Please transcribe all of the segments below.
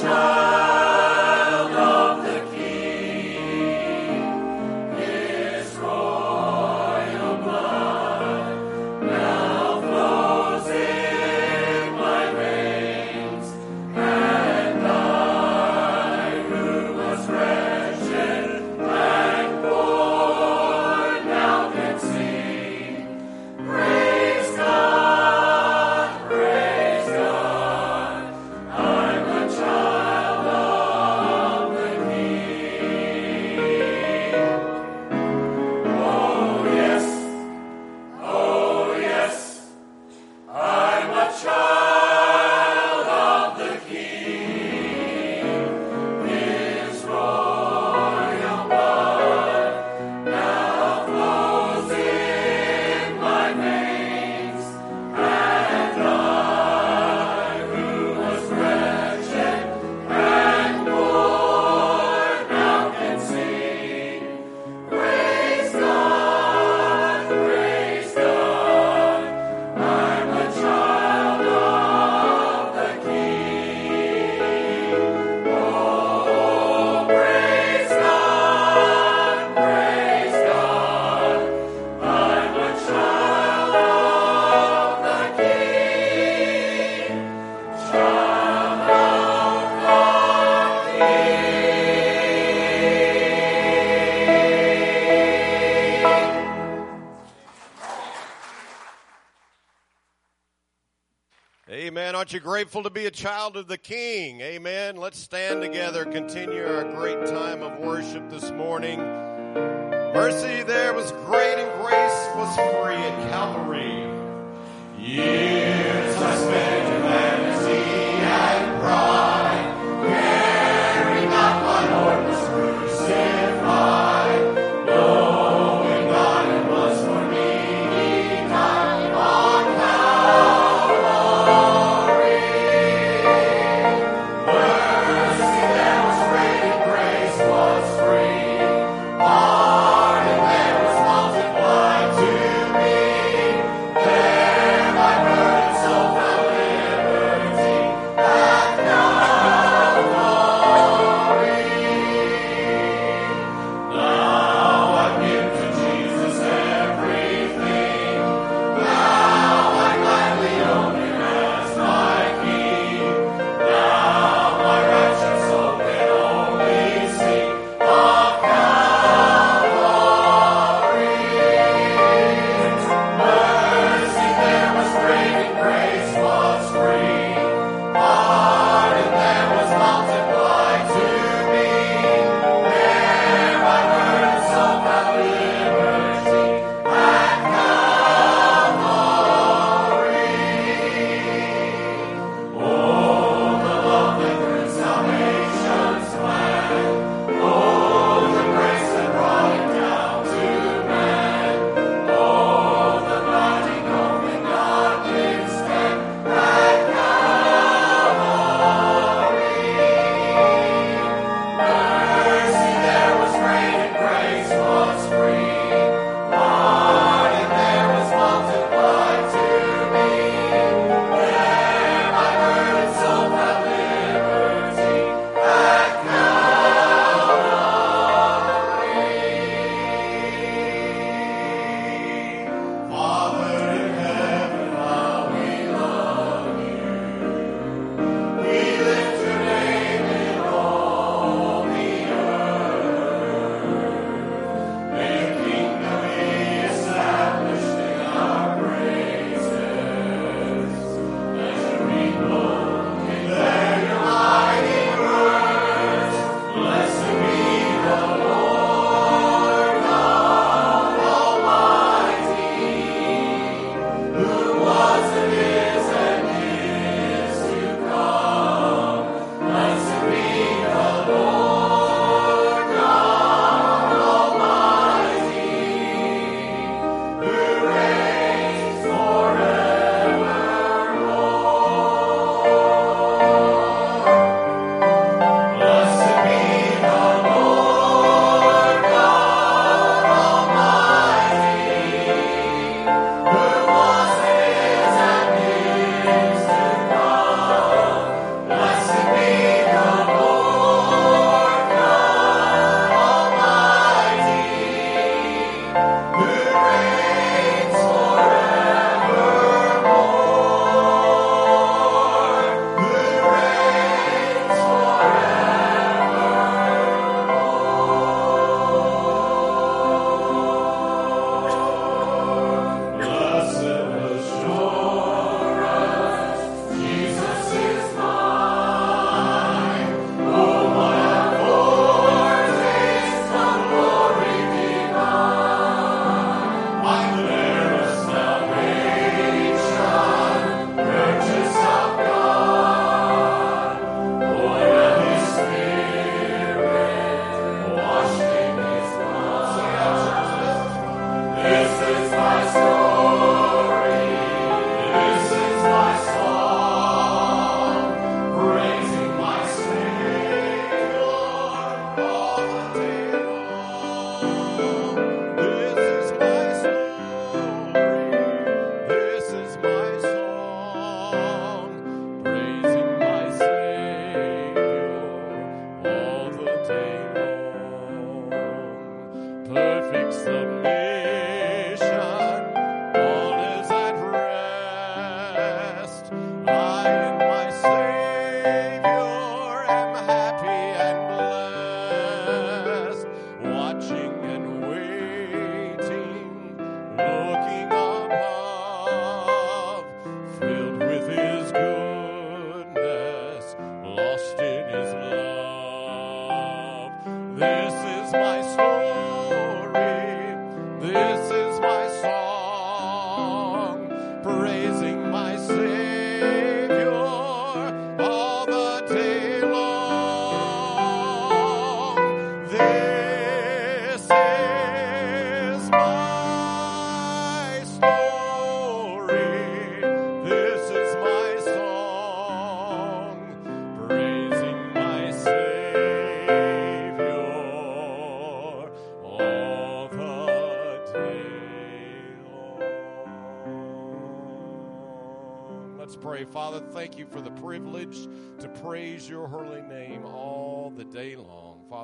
shine. Aren't you grateful to be a child of the King? Amen. Let's stand together, continue our great time of worship this morning. Mercy there was great and grace was free at Calvary. Years I spent in majesty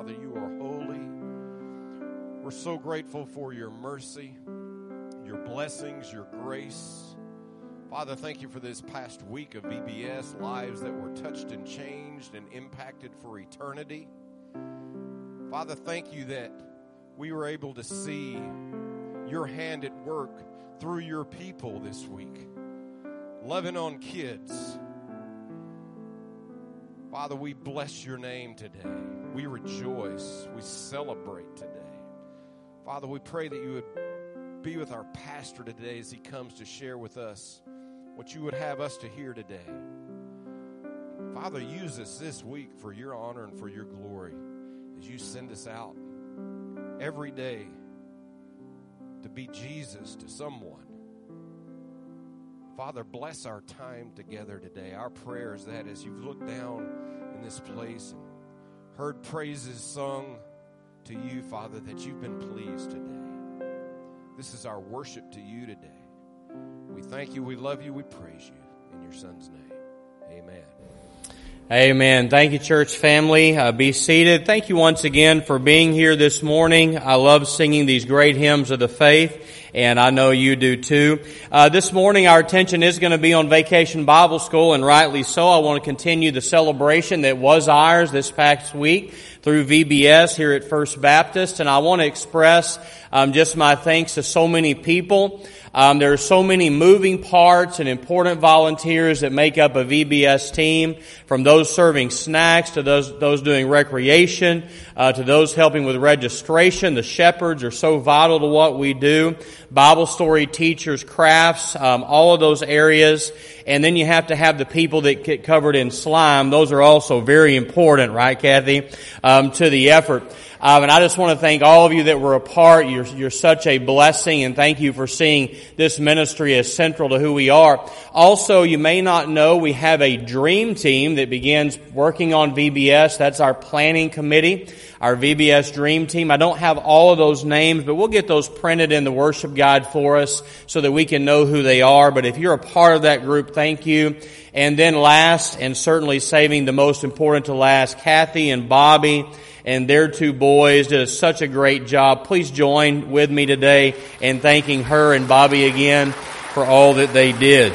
Father, you are holy. We're so grateful for your mercy, your blessings, your grace. Father, thank you for this past week of VBS, lives that were touched and changed and impacted for eternity. Father, thank you that we were able to see your hand at work through your people this week, loving on kids. Father, we bless your name today. We rejoice. We celebrate today. Father, we pray that you would be with our pastor today as he comes to share with us what you would have us to hear today. Father, use us this week for your honor and for your glory as you send us out every day to be Jesus to someone. Father, bless our time together today. Our prayer is that as you've looked down in this place and heard praises sung to you, Father, that you've been pleased today. This is our worship to you today. We thank you, we love you, we praise you. In your Son's name, amen. Amen. Thank you, church family. Uh, be seated. Thank you once again for being here this morning. I love singing these great hymns of the faith, and I know you do too. Uh, this morning, our attention is going to be on Vacation Bible School, and rightly so. I want to continue the celebration that was ours this past week through VBS here at First Baptist, and I want to express um, just my thanks to so many people. Um, there are so many moving parts and important volunteers that make up a VBS team, from those serving snacks to those those doing recreation uh, to those helping with registration. The shepherds are so vital to what we do. Bible story teachers, crafts, um, all of those areas, and then you have to have the people that get covered in slime. Those are also very important, right, Kathy, um, to the effort. Um, and I just want to thank all of you that were a part. You're, you're such a blessing and thank you for seeing this ministry as central to who we are. Also, you may not know we have a dream team that begins working on VBS. That's our planning committee, our VBS dream team. I don't have all of those names, but we'll get those printed in the worship guide for us so that we can know who they are. But if you're a part of that group, thank you. And then last, and certainly saving the most important to last, Kathy and Bobby and their two boys did such a great job. Please join with me today in thanking her and Bobby again for all that they did.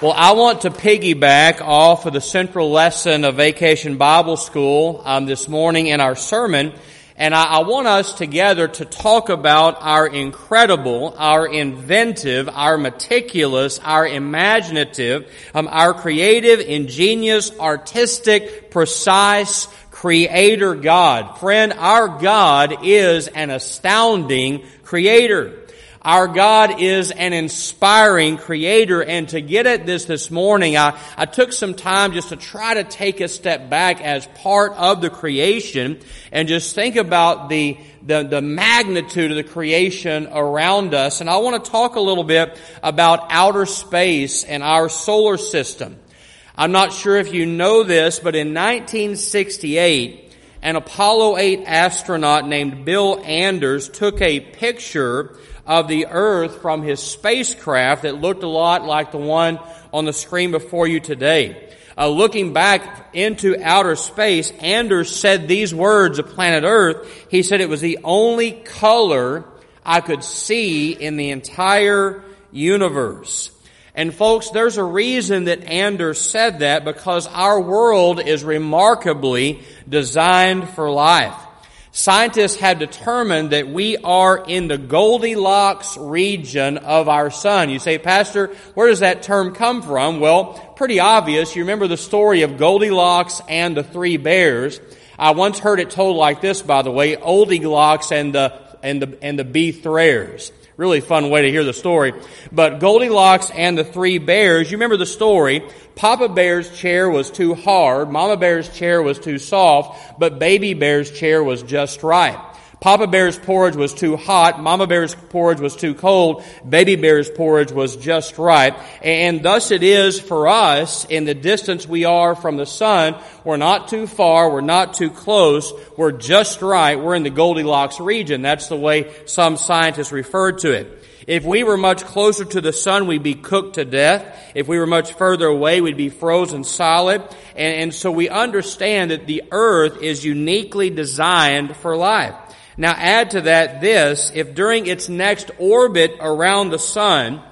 Well, I want to piggyback off of the central lesson of Vacation Bible School um, this morning in our sermon, and I, I, want us together to talk about our incredible, our inventive, our meticulous, our imaginative, um, our creative, ingenious, artistic, precise, creator God. Friend, our God is an astounding creator. Our God is an inspiring creator. And to get at this this morning, I, I took some time just to try to take a step back as part of the creation and just think about the, the, the magnitude of the creation around us. And I want to talk a little bit about outer space and our solar system. I'm not sure if you know this, but in 1968, an Apollo 8 astronaut named Bill Anders took a picture of the Earth from his spacecraft that looked a lot like the one on the screen before you today. Uh, looking back into outer space, Anders said these words of planet Earth. He said it was the only color I could see in the entire universe. And folks, there's a reason that Anders said that because our world is remarkably designed for life. Scientists have determined that we are in the Goldilocks region of our sun. You say, Pastor, where does that term come from? Well, pretty obvious. You remember the story of Goldilocks and the three bears. I once heard it told like this, by the way, Oldilocks and the, and the, and the bee thrayers. Really fun way to hear the story. But Goldilocks and the three bears, you remember the story. Papa Bear's chair was too hard, Mama Bear's chair was too soft, but Baby Bear's chair was just right. Papa Bear's porridge was too hot, Mama Bear's porridge was too cold, Baby Bear's porridge was just right. And thus it is for us in the distance we are from the sun. We're not too far, we're not too close, we're just right. We're in the Goldilocks region. That's the way some scientists refer to it. If we were much closer to the sun, we'd be cooked to death. If we were much further away, we'd be frozen solid. And, and so we understand that the earth is uniquely designed for life. Now add to that this, if during its next orbit around the sun,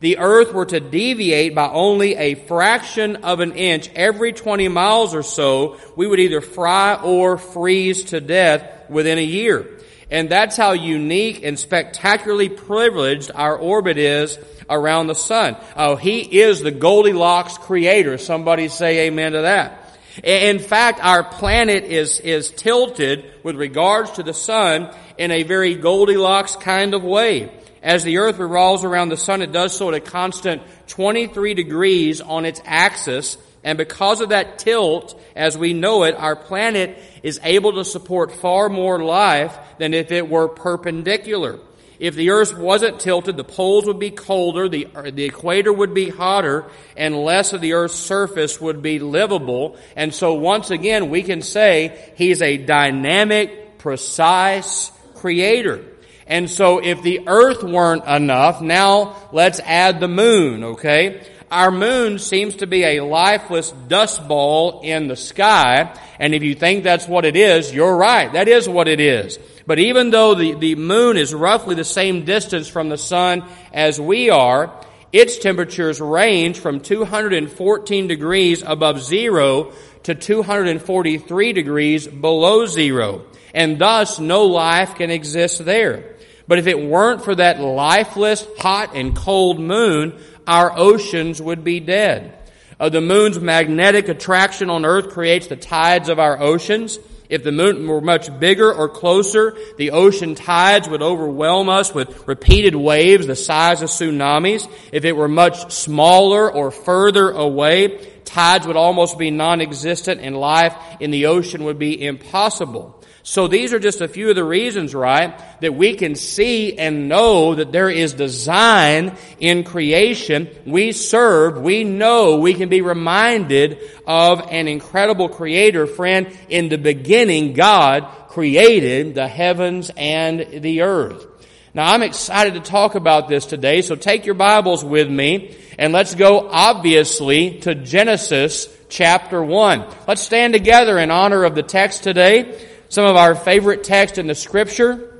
the earth were to deviate by only a fraction of an inch every 20 miles or so, we would either fry or freeze to death within a year. And that's how unique and spectacularly privileged our orbit is around the sun. Oh, he is the Goldilocks creator. Somebody say amen to that. In fact, our planet is, is tilted with regards to the sun in a very Goldilocks kind of way. As the earth revolves around the sun, it does so at a constant 23 degrees on its axis. And because of that tilt, as we know it, our planet is able to support far more life than if it were perpendicular. If the earth wasn't tilted, the poles would be colder, the, the equator would be hotter, and less of the earth's surface would be livable. And so once again, we can say he's a dynamic, precise creator. And so if the earth weren't enough, now let's add the moon, okay? Our moon seems to be a lifeless dust ball in the sky. And if you think that's what it is, you're right. That is what it is. But even though the, the moon is roughly the same distance from the sun as we are, its temperatures range from 214 degrees above zero to 243 degrees below zero. And thus no life can exist there. But if it weren't for that lifeless, hot, and cold moon, our oceans would be dead. Uh, the moon's magnetic attraction on Earth creates the tides of our oceans. If the moon were much bigger or closer, the ocean tides would overwhelm us with repeated waves the size of tsunamis. If it were much smaller or further away, tides would almost be non-existent and life in the ocean would be impossible. So these are just a few of the reasons, right, that we can see and know that there is design in creation. We serve, we know, we can be reminded of an incredible creator. Friend, in the beginning, God created the heavens and the earth. Now I'm excited to talk about this today, so take your Bibles with me and let's go obviously to Genesis chapter 1. Let's stand together in honor of the text today some of our favorite texts in the scripture.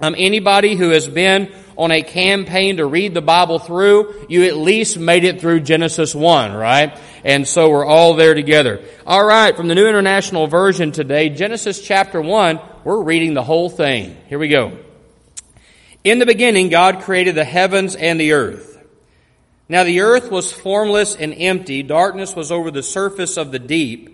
Um, anybody who has been on a campaign to read the Bible through, you at least made it through Genesis 1, right? And so we're all there together. All right, from the New International Version today, Genesis chapter 1, we're reading the whole thing. Here we go. In the beginning, God created the heavens and the earth. Now the earth was formless and empty. Darkness was over the surface of the deep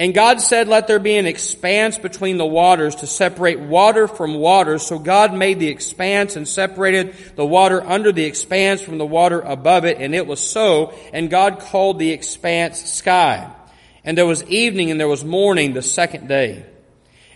And God said, let there be an expanse between the waters to separate water from water. So God made the expanse and separated the water under the expanse from the water above it. And it was so. And God called the expanse sky. And there was evening and there was morning the second day.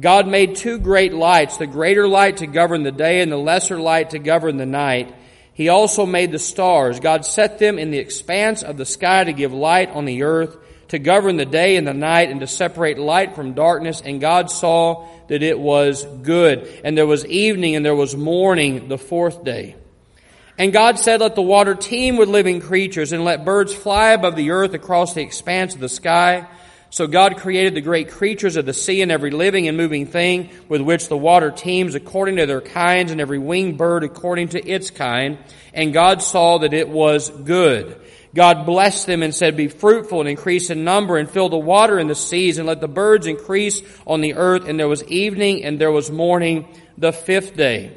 God made two great lights, the greater light to govern the day and the lesser light to govern the night. He also made the stars. God set them in the expanse of the sky to give light on the earth, to govern the day and the night, and to separate light from darkness. And God saw that it was good. And there was evening and there was morning the fourth day. And God said, Let the water teem with living creatures, and let birds fly above the earth across the expanse of the sky. So God created the great creatures of the sea and every living and moving thing with which the water teems according to their kinds and every winged bird according to its kind. And God saw that it was good. God blessed them and said, Be fruitful and increase in number and fill the water in the seas and let the birds increase on the earth. And there was evening and there was morning the fifth day.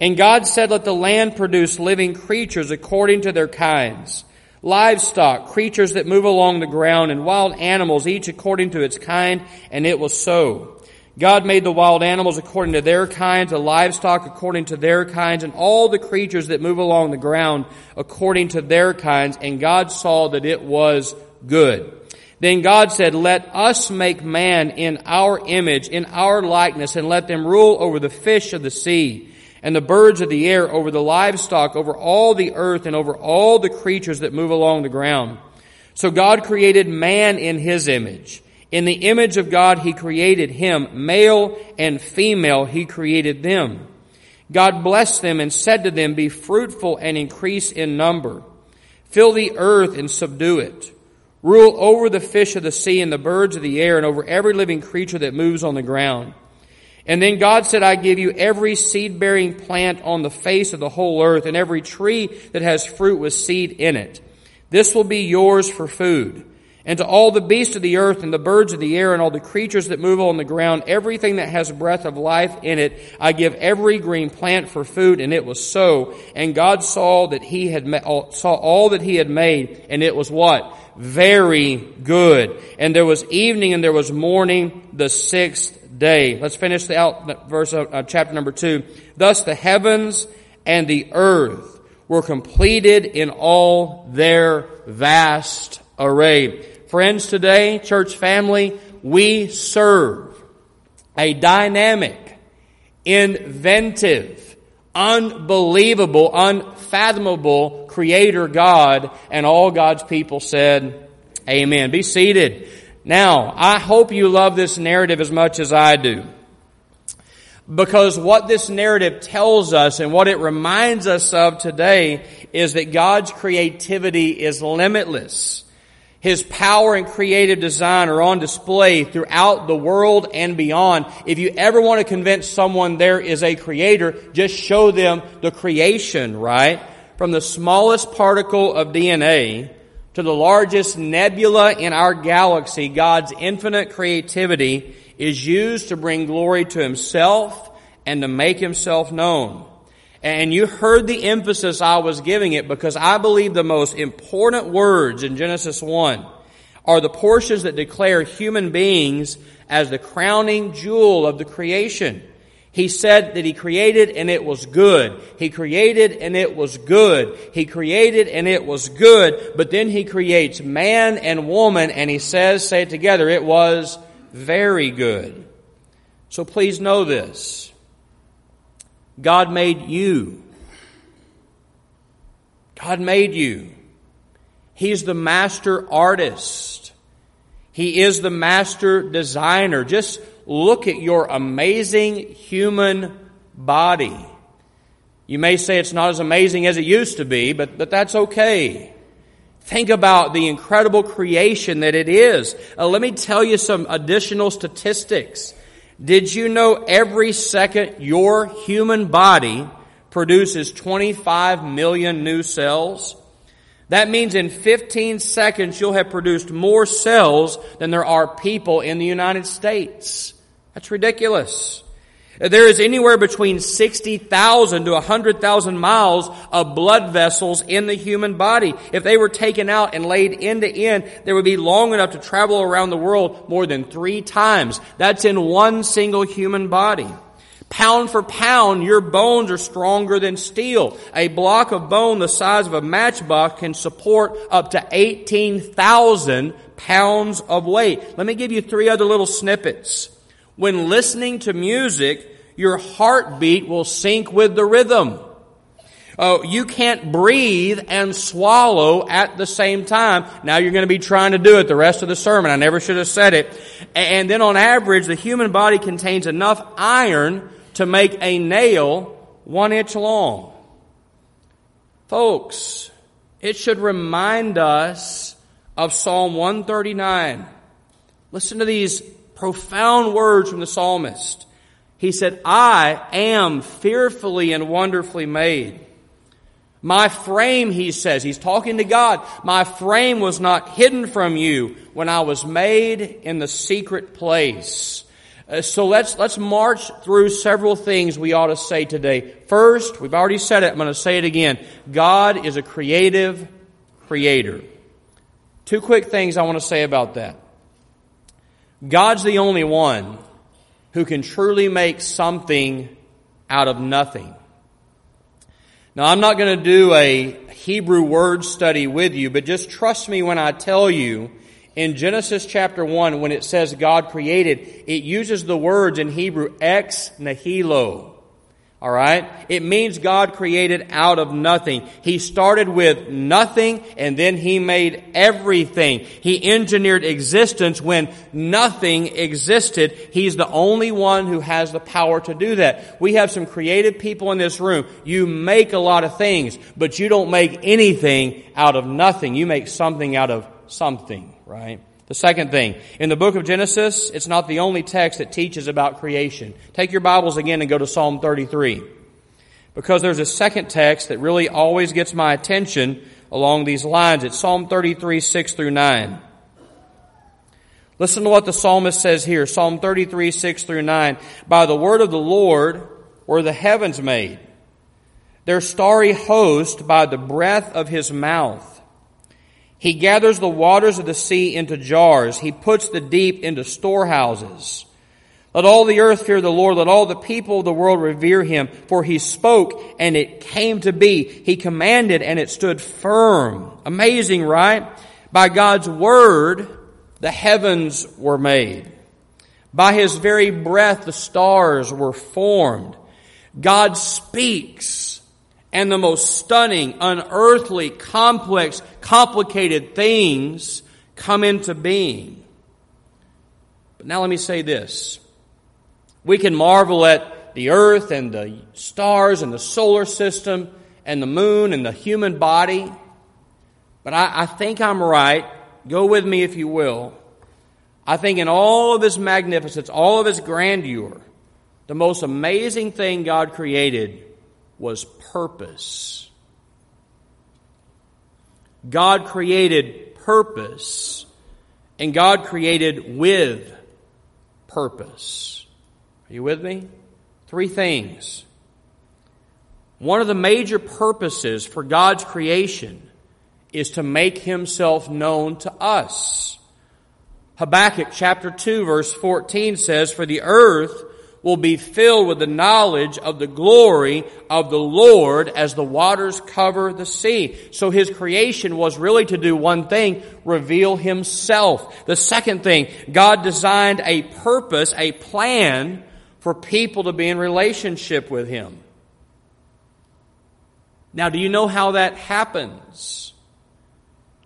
And God said, Let the land produce living creatures according to their kinds, livestock, creatures that move along the ground, and wild animals, each according to its kind, and it was so. God made the wild animals according to their kinds, the livestock according to their kinds, and all the creatures that move along the ground according to their kinds, and God saw that it was good. Then God said, Let us make man in our image, in our likeness, and let them rule over the fish of the sea and the birds of the air, over the livestock, over all the earth, and over all the creatures that move along the ground. So God created man in his image. In the image of God, he created him. Male and female, he created them. God blessed them and said to them, Be fruitful and increase in number. Fill the earth and subdue it. Rule over the fish of the sea and the birds of the air and over every living creature that moves on the ground. And then God said, I give you every seed bearing plant on the face of the whole earth and every tree that has fruit with seed in it. This will be yours for food. And to all the beasts of the earth and the birds of the air and all the creatures that move on the ground, everything that has breath of life in it, I give every green plant for food. And it was so. And God saw that he had, saw all that he had made. And it was what? Very good. And there was evening and there was morning the sixth day. Let's finish the out, verse uh, chapter number two. Thus the heavens and the earth were completed in all their vast array. Friends, today, church family, we serve a dynamic, inventive, unbelievable, unfathomable creator God, and all God's people said, Amen. Be seated. Now, I hope you love this narrative as much as I do. Because what this narrative tells us and what it reminds us of today is that God's creativity is limitless. His power and creative design are on display throughout the world and beyond. If you ever want to convince someone there is a creator, just show them the creation, right? From the smallest particle of DNA to the largest nebula in our galaxy, God's infinite creativity is used to bring glory to Himself and to make Himself known. And you heard the emphasis I was giving it because I believe the most important words in Genesis 1 are the portions that declare human beings as the crowning jewel of the creation. He said that He created and it was good. He created and it was good. He created and it was good. But then He creates man and woman and He says, say it together, it was very good. So please know this. God made you. God made you. He's the master artist. He is the master designer. Just look at your amazing human body. You may say it's not as amazing as it used to be, but, but that's okay. Think about the incredible creation that it is. Uh, let me tell you some additional statistics. Did you know every second your human body produces 25 million new cells? That means in 15 seconds you'll have produced more cells than there are people in the United States. That's ridiculous. There is anywhere between 60,000 to 100,000 miles of blood vessels in the human body. If they were taken out and laid end to end, they would be long enough to travel around the world more than three times. That's in one single human body. Pound for pound, your bones are stronger than steel. A block of bone the size of a matchbox can support up to 18,000 pounds of weight. Let me give you three other little snippets. When listening to music, your heartbeat will sync with the rhythm. Oh, you can't breathe and swallow at the same time. Now you're going to be trying to do it the rest of the sermon. I never should have said it. And then on average, the human body contains enough iron to make a nail one inch long. Folks, it should remind us of Psalm 139. Listen to these profound words from the psalmist. He said, I am fearfully and wonderfully made. My frame, he says, he's talking to God, my frame was not hidden from you when I was made in the secret place. Uh, so let's, let's march through several things we ought to say today. First, we've already said it, I'm going to say it again. God is a creative creator. Two quick things I want to say about that. God's the only one who can truly make something out of nothing. Now, I'm not going to do a Hebrew word study with you, but just trust me when I tell you in Genesis chapter 1, when it says God created, it uses the words in Hebrew ex nihilo. All right? It means God created out of nothing. He started with nothing and then He made everything. He engineered existence when nothing existed. He's the only one who has the power to do that. We have some creative people in this room. You make a lot of things, but you don't make anything out of nothing. You make something out of something, right? The second thing, in the book of Genesis, it's not the only text that teaches about creation. Take your Bibles again and go to Psalm 33. Because there's a second text that really always gets my attention along these lines. It's Psalm 33, 6 through 9. Listen to what the psalmist says here. Psalm 33, 6 through 9. By the word of the Lord were the heavens made, their starry host by the breath of his mouth. He gathers the waters of the sea into jars. He puts the deep into storehouses. Let all the earth fear the Lord. Let all the people of the world revere him. For he spoke and it came to be. He commanded and it stood firm. Amazing, right? By God's word, the heavens were made. By his very breath, the stars were formed. God speaks and the most stunning, unearthly, complex, complicated things come into being. But now let me say this. We can marvel at the earth and the stars and the solar system and the moon and the human body. But I, I think I'm right. Go with me if you will. I think in all of his magnificence, all of his grandeur, the most amazing thing God created was purpose. God created purpose, and God created with purpose. Are you with me? Three things. One of the major purposes for God's creation is to make himself known to us. Habakkuk chapter 2 verse 14 says, For the earth will be filled with the knowledge of the glory of the Lord as the waters cover the sea. So his creation was really to do one thing, reveal himself. The second thing, God designed a purpose, a plan for people to be in relationship with him. Now, do you know how that happens?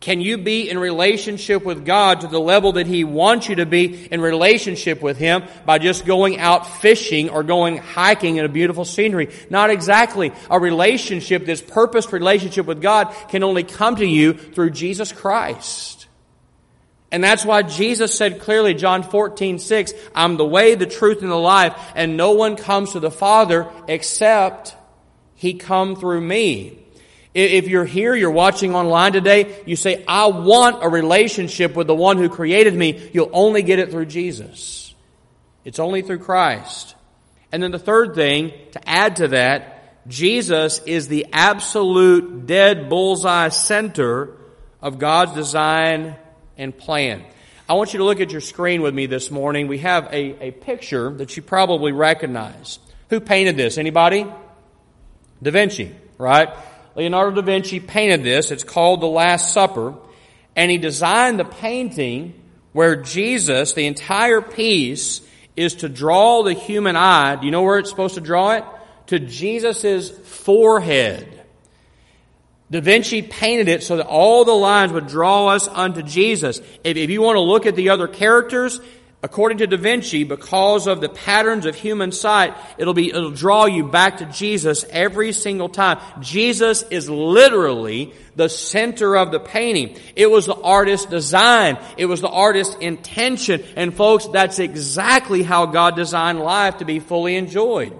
Can you be in relationship with God to the level that He wants you to be in relationship with Him by just going out fishing or going hiking in a beautiful scenery? Not exactly. A relationship, this purposed relationship with God can only come to you through Jesus Christ. And that's why Jesus said clearly, John 14, 6, I'm the way, the truth, and the life, and no one comes to the Father except He come through me. If you're here, you're watching online today, you say, I want a relationship with the one who created me, you'll only get it through Jesus. It's only through Christ. And then the third thing, to add to that, Jesus is the absolute dead bullseye center of God's design and plan. I want you to look at your screen with me this morning. We have a, a picture that you probably recognize. Who painted this? Anybody? Da Vinci, right? Leonardo da Vinci painted this. It's called The Last Supper. And he designed the painting where Jesus, the entire piece, is to draw the human eye. Do you know where it's supposed to draw it? To Jesus' forehead. Da Vinci painted it so that all the lines would draw us unto Jesus. If, if you want to look at the other characters, According to Da Vinci, because of the patterns of human sight, it'll be, it'll draw you back to Jesus every single time. Jesus is literally the center of the painting. It was the artist's design. It was the artist's intention. And folks, that's exactly how God designed life to be fully enjoyed.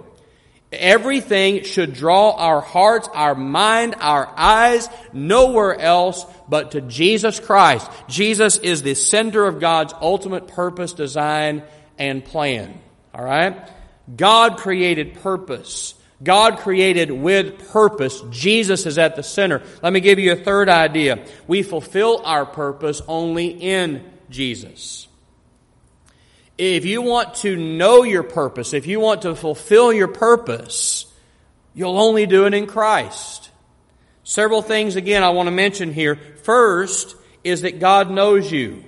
Everything should draw our hearts, our mind, our eyes nowhere else but to Jesus Christ. Jesus is the center of God's ultimate purpose, design, and plan. All right? God created purpose. God created with purpose. Jesus is at the center. Let me give you a third idea. We fulfill our purpose only in Jesus. If you want to know your purpose, if you want to fulfill your purpose, you'll only do it in Christ. Several things again I want to mention here. First is that God knows you.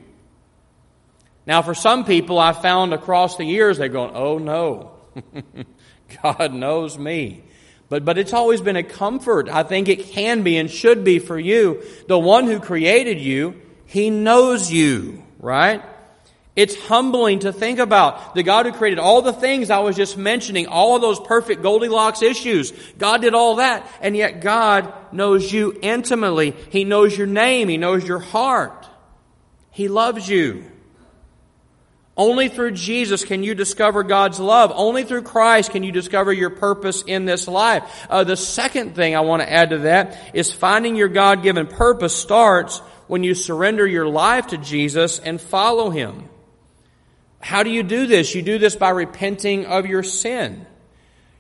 Now, for some people, I've found across the years, they're going, oh no, God knows me. But, but it's always been a comfort. I think it can be and should be for you. The one who created you, He knows you, right? It's humbling to think about the God who created all the things I was just mentioning, all of those perfect Goldilocks issues. God did all that, and yet God knows you intimately. He knows your name. He knows your heart. He loves you. Only through Jesus can you discover God's love. Only through Christ can you discover your purpose in this life. Uh, the second thing I want to add to that is finding your God-given purpose starts when you surrender your life to Jesus and follow Him. How do you do this? You do this by repenting of your sin.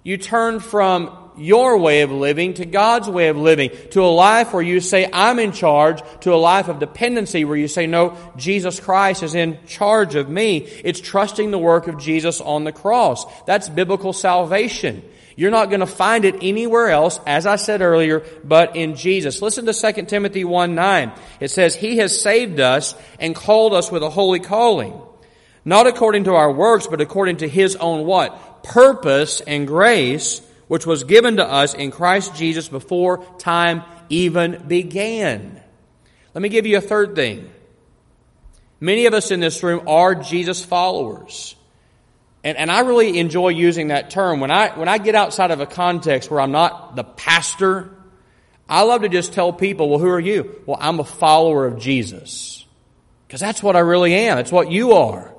You turn from your way of living to God's way of living, to a life where you say, I'm in charge, to a life of dependency where you say, no, Jesus Christ is in charge of me. It's trusting the work of Jesus on the cross. That's biblical salvation. You're not going to find it anywhere else, as I said earlier, but in Jesus. Listen to 2 Timothy 1 9. It says, He has saved us and called us with a holy calling not according to our works, but according to his own what? Purpose and grace, which was given to us in Christ Jesus before time even began. Let me give you a third thing. Many of us in this room are Jesus followers. And, and I really enjoy using that term. When I, when I get outside of a context where I'm not the pastor, I love to just tell people, well, who are you? Well, I'm a follower of Jesus. Because that's what I really am. It's what you are.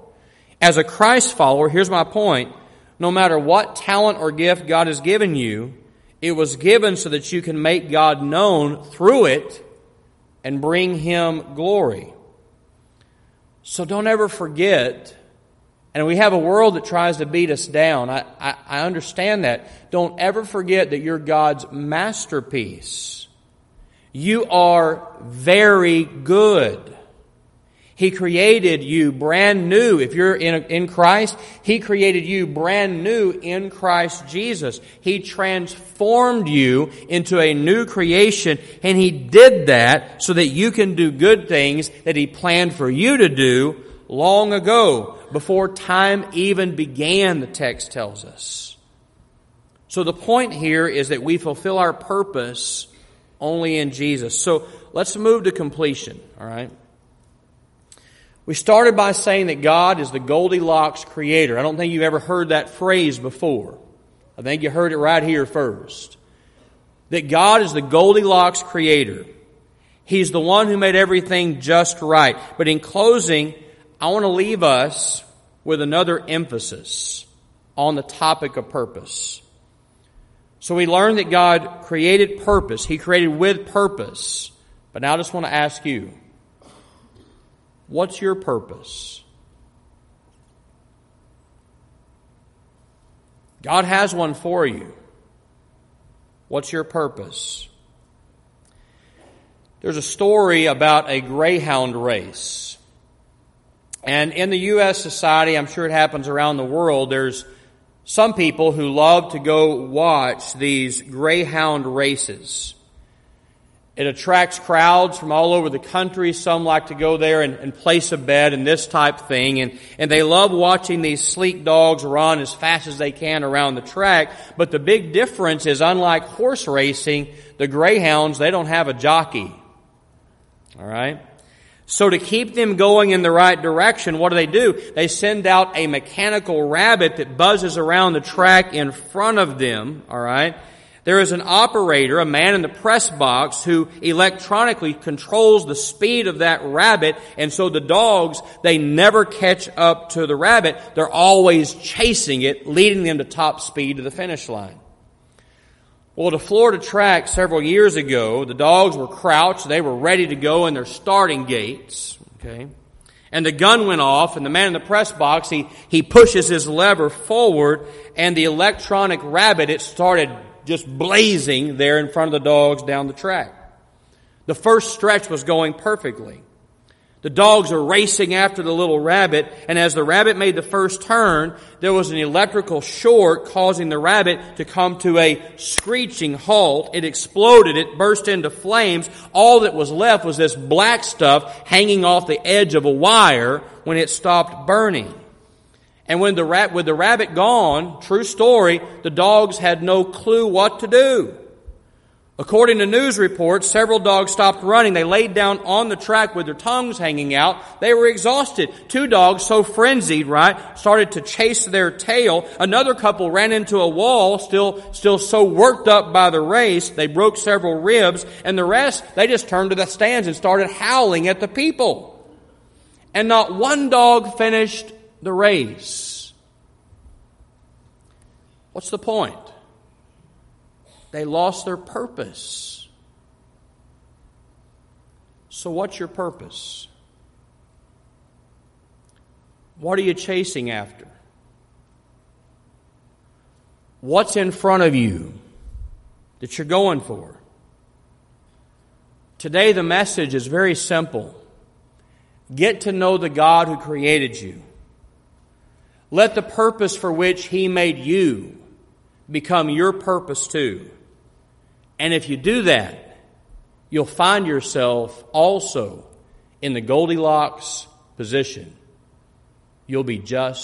As a Christ follower, here's my point. No matter what talent or gift God has given you, it was given so that you can make God known through it and bring Him glory. So don't ever forget, and we have a world that tries to beat us down. I, I, I understand that. Don't ever forget that you're God's masterpiece. You are very good. He created you brand new. If you're in, in Christ, He created you brand new in Christ Jesus. He transformed you into a new creation, and He did that so that you can do good things that He planned for you to do long ago, before time even began, the text tells us. So the point here is that we fulfill our purpose only in Jesus. So let's move to completion, all right? We started by saying that God is the Goldilocks creator. I don't think you've ever heard that phrase before. I think you heard it right here first. That God is the Goldilocks creator. He's the one who made everything just right. But in closing, I want to leave us with another emphasis on the topic of purpose. So we learned that God created purpose. He created with purpose. But now I just want to ask you, What's your purpose? God has one for you. What's your purpose? There's a story about a greyhound race. And in the U.S. society, I'm sure it happens around the world, there's some people who love to go watch these greyhound races. It attracts crowds from all over the country. Some like to go there and, and, place a bet and this type thing. And, and they love watching these sleek dogs run as fast as they can around the track. But the big difference is unlike horse racing, the greyhounds, they don't have a jockey. Alright? So to keep them going in the right direction, what do they do? They send out a mechanical rabbit that buzzes around the track in front of them, alright? There is an operator, a man in the press box, who electronically controls the speed of that rabbit, and so the dogs, they never catch up to the rabbit. They're always chasing it, leading them to top speed to the finish line. Well, the Florida track several years ago, the dogs were crouched. They were ready to go in their starting gates. Okay. And the gun went off and the man in the press box, he, he pushes his lever forward and the electronic rabbit, it started just blazing there in front of the dogs down the track. The first stretch was going perfectly. The dogs are racing after the little rabbit, and as the rabbit made the first turn, there was an electrical short causing the rabbit to come to a screeching halt. It exploded, it burst into flames. All that was left was this black stuff hanging off the edge of a wire when it stopped burning. And when the rat, with the rabbit gone, true story, the dogs had no clue what to do. According to news reports, several dogs stopped running. They laid down on the track with their tongues hanging out. They were exhausted. Two dogs, so frenzied, right, started to chase their tail. Another couple ran into a wall, still, still so worked up by the race, they broke several ribs, and the rest, they just turned to the stands and started howling at the people. And not one dog finished the race. What's the point? They lost their purpose. So, what's your purpose? What are you chasing after? What's in front of you that you're going for? Today, the message is very simple get to know the God who created you. Let the purpose for which He made you become your purpose too. And if you do that, you'll find yourself also in the Goldilocks position. You'll be just